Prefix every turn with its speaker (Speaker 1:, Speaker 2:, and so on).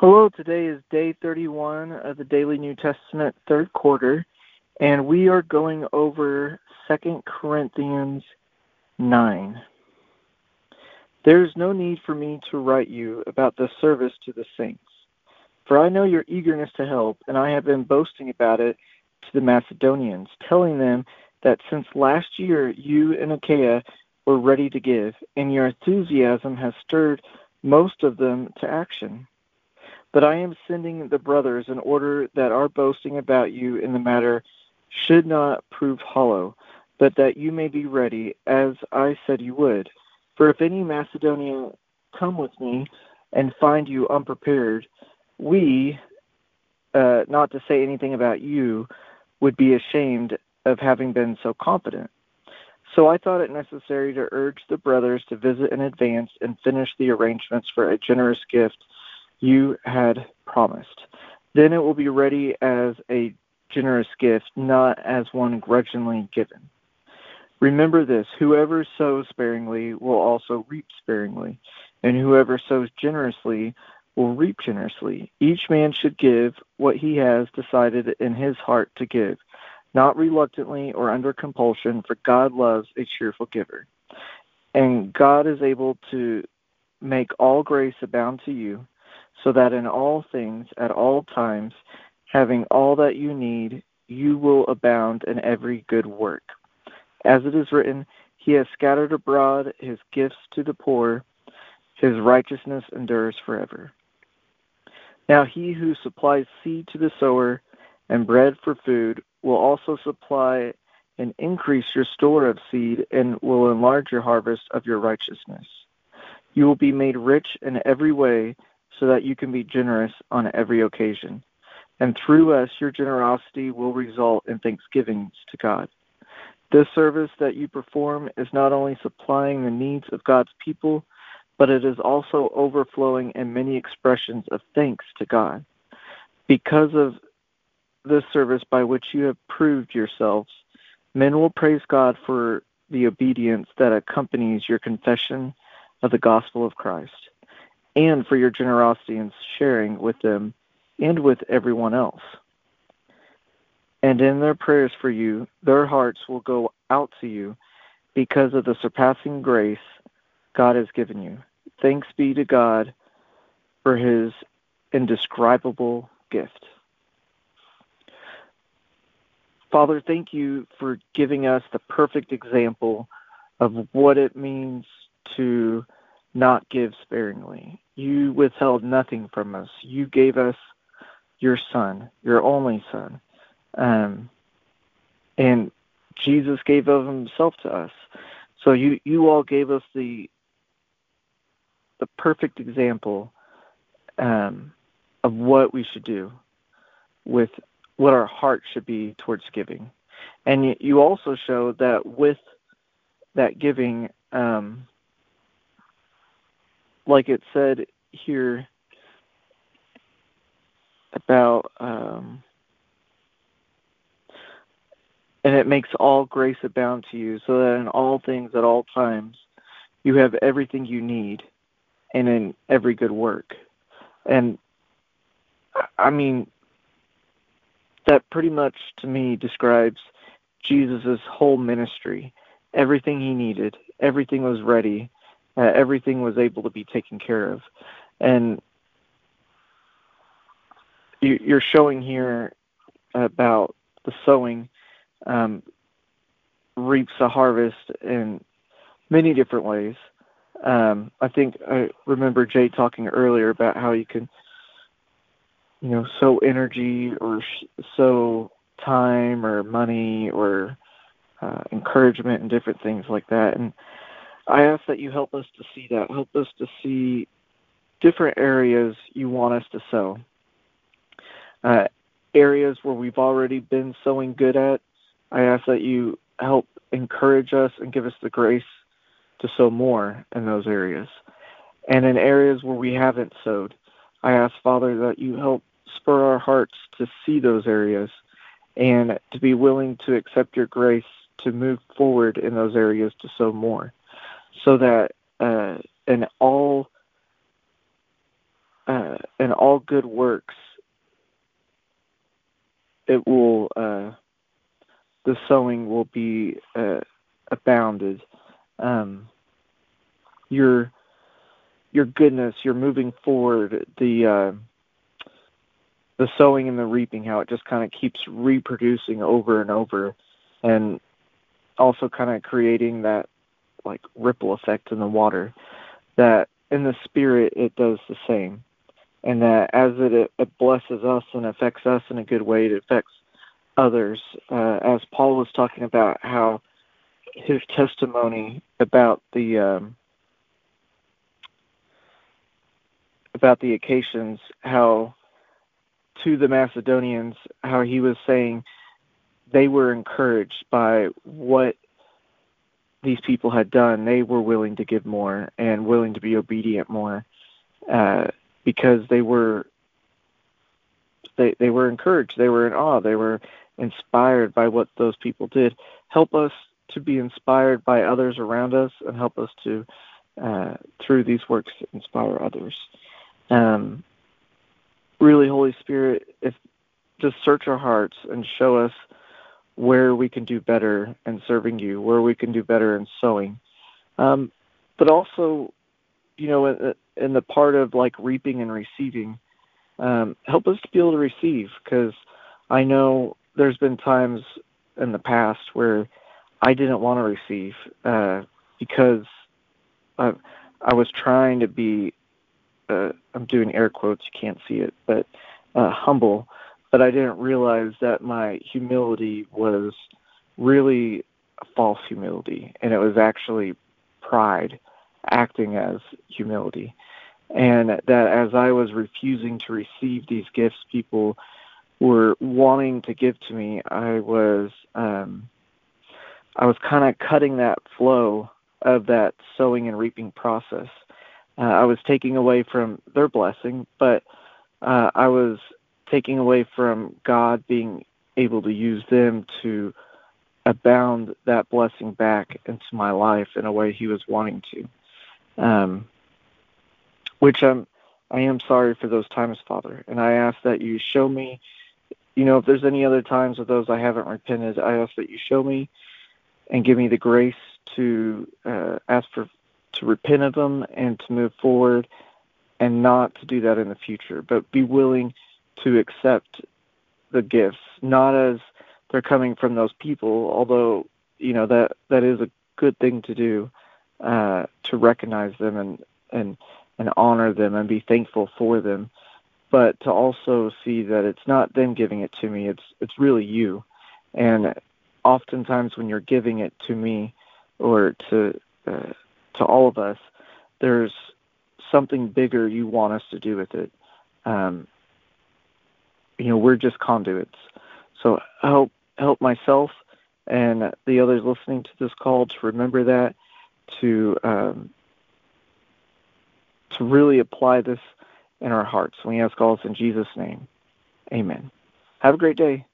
Speaker 1: Hello, today is day 31 of the Daily New Testament third quarter, and we are going over 2 Corinthians 9. There is no need for me to write you about the service to the saints, for I know your eagerness to help, and I have been boasting about it to the Macedonians, telling them that since last year you and Achaia were ready to give, and your enthusiasm has stirred most of them to action. But I am sending the brothers in order that our boasting about you in the matter should not prove hollow, but that you may be ready, as I said you would. For if any Macedonia come with me and find you unprepared, we, uh, not to say anything about you, would be ashamed of having been so confident. So I thought it necessary to urge the brothers to visit in advance and finish the arrangements for a generous gift you had promised. Then it will be ready as a generous gift, not as one grudgingly given. Remember this whoever sows sparingly will also reap sparingly, and whoever sows generously will reap generously. Each man should give what he has decided in his heart to give, not reluctantly or under compulsion, for God loves a cheerful giver. And God is able to make all grace abound to you so that in all things, at all times, having all that you need, you will abound in every good work. As it is written, He has scattered abroad His gifts to the poor, His righteousness endures forever. Now he who supplies seed to the sower and bread for food will also supply and increase your store of seed and will enlarge your harvest of your righteousness. You will be made rich in every way so that you can be generous on every occasion. And through us, your generosity will result in thanksgivings to God. This service that you perform is not only supplying the needs of God's people, but it is also overflowing in many expressions of thanks to God. Because of this service by which you have proved yourselves, men will praise God for the obedience that accompanies your confession of the gospel of Christ and for your generosity in sharing with them and with everyone else. And in their prayers for you, their hearts will go out to you because of the surpassing grace God has given you. Thanks be to God for his indescribable gift. Father, thank you for giving us the perfect example of what it means to not give sparingly. You withheld nothing from us. You gave us your son, your only son. Um, and Jesus gave of himself to us. So you, you all gave us the the perfect example um, of what we should do with what our heart should be towards giving. And you also show that with that giving, um, like it said here about um, and it makes all grace abound to you so that in all things at all times you have everything you need and in every good work. And i mean that pretty much to me describes jesus' whole ministry. Everything he needed everything was ready uh, everything was able to be taken care of. And you, you're showing here about the sowing um, reaps a harvest in many different ways. Um, I think I remember Jay talking earlier about how you can, you know, sow energy or sow time or money or uh, encouragement and different things like that. And I ask that you help us to see that. Help us to see different areas you want us to sow. Uh, areas where we've already been sowing good at, I ask that you help encourage us and give us the grace to sow more in those areas. And in areas where we haven't sowed, I ask, Father, that you help spur our hearts to see those areas and to be willing to accept your grace to move forward in those areas to sow more so that uh, in all uh, and all good works it will uh, the sowing will be uh, abounded. Um, your your goodness, you're moving forward, the uh, the sowing and the reaping, how it just kind of keeps reproducing over and over, and also kind of creating that like ripple effect in the water. That in the spirit it does the same, and that as it, it blesses us and affects us in a good way, it affects others. Uh, as Paul was talking about how his testimony about the um, about the occasions, how to the Macedonians, how he was saying they were encouraged by what these people had done. They were willing to give more and willing to be obedient more uh, because they were they they were encouraged. They were in awe. They were inspired by what those people did. Help us to be inspired by others around us and help us to, uh, through these works, inspire others. Um, really, Holy Spirit, if just search our hearts and show us where we can do better in serving you, where we can do better in sowing. Um, but also, you know, in, the part of like reaping and receiving, um, help us to be able to receive because I know there's been times in the past where I didn't want to receive uh, because I, I was trying to be. Uh, I'm doing air quotes. You can't see it, but uh, humble. But I didn't realize that my humility was really false humility, and it was actually pride acting as humility. And that as I was refusing to receive these gifts, people were wanting to give to me, I was um, I was kind of cutting that flow of that sowing and reaping process. Uh, I was taking away from their blessing, but uh, I was taking away from God being able to use them to abound that blessing back into my life in a way He was wanting to. Um, which I'm, I am sorry for those times, Father, and I ask that you show me you know, if there's any other times of those I haven't repented, I ask that you show me and give me the grace to uh, ask for to repent of them and to move forward and not to do that in the future, but be willing to accept the gifts, not as they're coming from those people, although, you know, that that is a good thing to do, uh, to recognize them and, and and honor them and be thankful for them. But to also see that it's not them giving it to me it's it's really you. And oftentimes when you're giving it to me or to uh, to all of us there's something bigger you want us to do with it. Um, you know we're just conduits so help help myself and the others listening to this call to remember that to um, to really apply this in our hearts. We ask all this in Jesus' name. Amen. Have a great day.